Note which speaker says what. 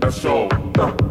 Speaker 1: まましう